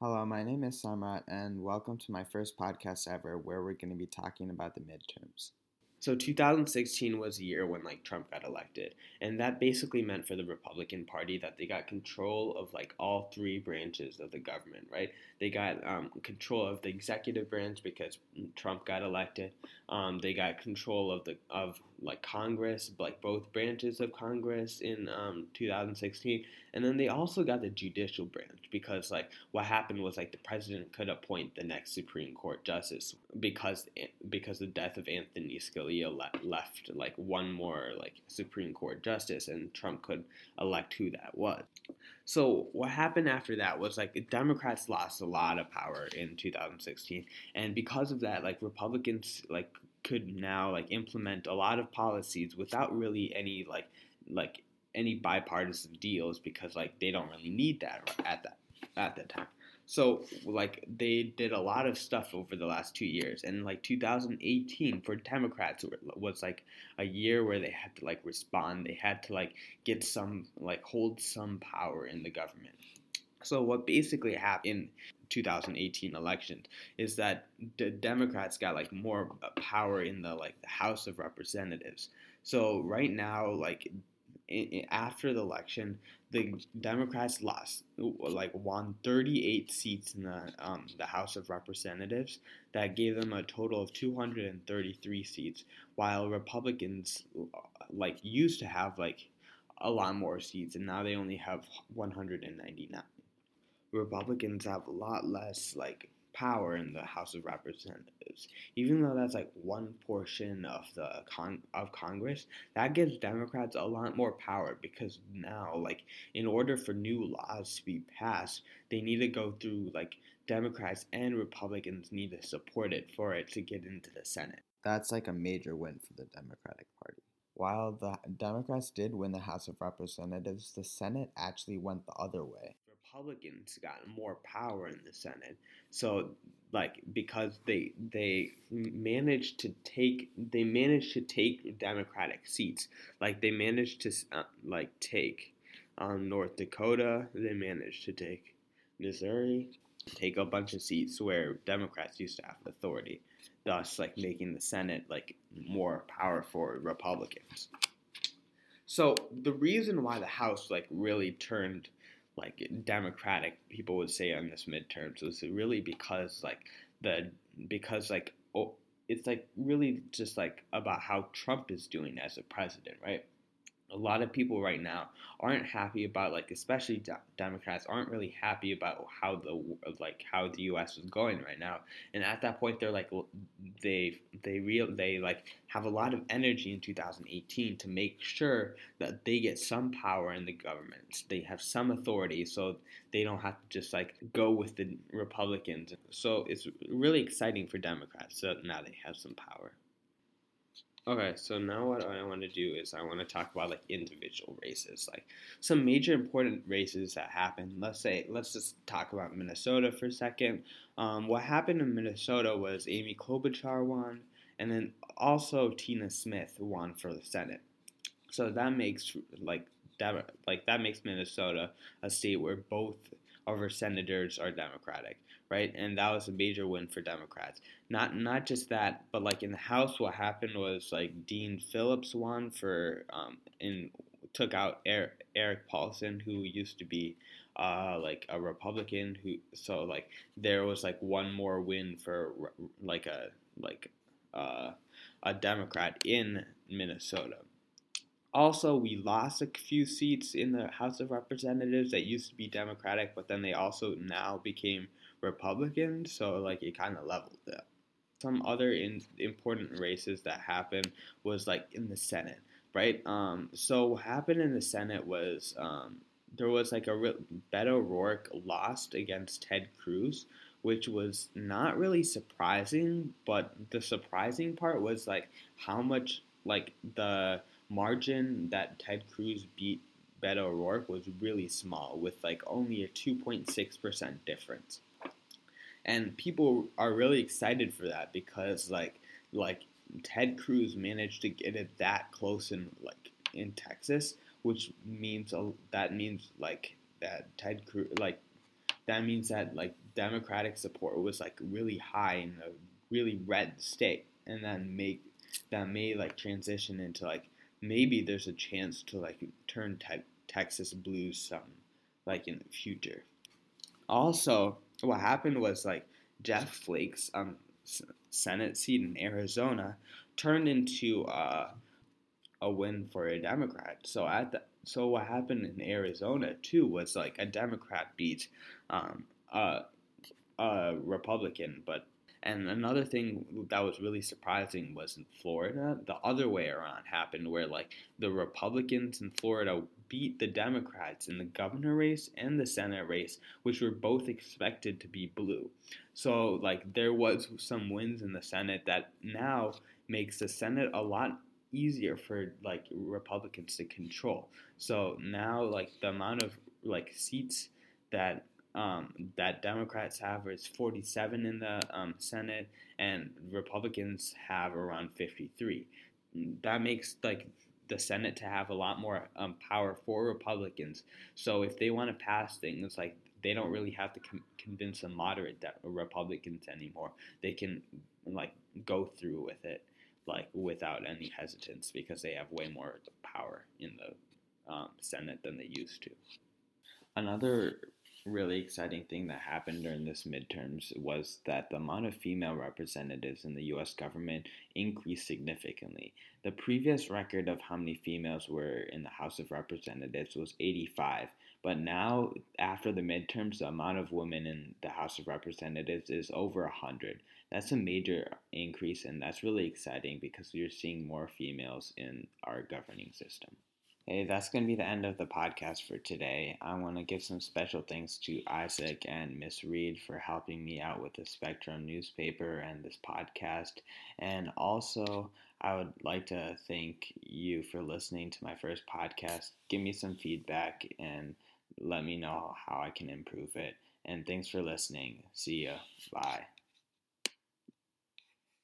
Hello, my name is Samrat, and welcome to my first podcast ever where we're going to be talking about the midterms. So 2016 was the year when like Trump got elected, and that basically meant for the Republican Party that they got control of like all three branches of the government, right? They got um, control of the executive branch because Trump got elected. Um, they got control of the of like Congress, like both branches of Congress in um, 2016, and then they also got the judicial branch because like what happened was like the president could appoint the next Supreme Court justice because because the death of Anthony Scalia le- left like one more like Supreme Court justice, and Trump could elect who that was. So what happened after that was like Democrats lost a lot of power in 2016, and because of that, like Republicans like could now like implement a lot of policies without really any like like any bipartisan deals because like they don't really need that at that at that time. So like they did a lot of stuff over the last two years, and like 2018 for Democrats was like a year where they had to like respond. They had to like get some like hold some power in the government. So what basically happened in 2018 elections is that the Democrats got like more power in the like the House of Representatives. So right now, like after the election, the Democrats lost, like won 38 seats in the um, the House of Representatives. That gave them a total of 233 seats, while Republicans like used to have like a lot more seats, and now they only have 199. Republicans have a lot less like power in the House of Representatives. Even though that's like one portion of the con- of Congress, that gives Democrats a lot more power because now like in order for new laws to be passed, they need to go through like Democrats and Republicans need to support it for it to get into the Senate. That's like a major win for the Democratic Party. While the Democrats did win the House of Representatives, the Senate actually went the other way. Republicans got more power in the Senate. So like because they they managed to take they managed to take Democratic seats. Like they managed to uh, like take um, North Dakota. They managed to take Missouri. Take a bunch of seats where Democrats used to have authority, thus like making the Senate like more powerful Republicans. So the reason why the House like really turned like Democratic people would say on this midterms was really because like the because like oh, it's like really just like about how Trump is doing as a president, right? A lot of people right now aren't happy about like especially de- democrats aren't really happy about how the like how the us is going right now. And at that point they're like they they real they like have a lot of energy in 2018 to make sure that they get some power in the government. They have some authority so they don't have to just like go with the republicans. So it's really exciting for democrats so now they have some power Okay, so now what I want to do is I want to talk about like individual races, like some major important races that happened. Let's say, let's just talk about Minnesota for a second. Um, what happened in Minnesota was Amy Klobuchar won, and then also Tina Smith won for the Senate. So that makes like that like that makes Minnesota a state where both of our senators are Democratic right? And that was a major win for Democrats. Not not just that, but like in the House, what happened was like Dean Phillips won for um, and took out Eric, Erik Paulsen, who used to be uh, like a Republican. Who so like there was like one more win for like a like uh, a Democrat in Minnesota. Also, we lost a few seats in the House of Representatives that used to be Democratic, but then they also now became Republican, so like it kind of leveled it. Some other in, important races that happened was like in the Senate, right? Um, so what happened in the Senate was um, there was like a re- Beto O'Rourke lost against Ted Cruz, which was not really surprising. But the surprising part was like how much like the margin that Ted Cruz beat Beto O'Rourke was really small, with like only a 2.6% difference. And people are really excited for that because like like Ted Cruz managed to get it that close in like in Texas, which means that means like that Ted Cruz like that means that like Democratic support was like really high in a really red state, and then make that may like transition into like maybe there's a chance to like turn te- Texas blue some like in the future. Also, what happened was like Jeff Flake's um, Senate seat in Arizona turned into uh, a win for a Democrat. So at the so what happened in Arizona too was like a Democrat beat um, a, a Republican, but and another thing that was really surprising was in Florida, the other way around happened where like the Republicans in Florida beat the Democrats in the governor race and the Senate race, which were both expected to be blue. So like there was some wins in the Senate that now makes the Senate a lot easier for like Republicans to control. So now like the amount of like seats that um, that Democrats have is 47 in the um, Senate, and Republicans have around 53. That makes like the Senate to have a lot more um, power for Republicans. So if they want to pass things like they don't really have to com- convince the moderate de- Republicans anymore. They can like go through with it like without any hesitance because they have way more power in the um, Senate than they used to. Another really exciting thing that happened during this midterms was that the amount of female representatives in the US government increased significantly. The previous record of how many females were in the House of Representatives was 85, but now after the midterms, the amount of women in the House of Representatives is over 100. That's a major increase, and that's really exciting because we're seeing more females in our governing system. Hey, that's going to be the end of the podcast for today. I want to give some special thanks to Isaac and Miss Reed for helping me out with the Spectrum newspaper and this podcast. And also, I would like to thank you for listening to my first podcast. Give me some feedback and let me know how I can improve it. And thanks for listening. See ya. Bye.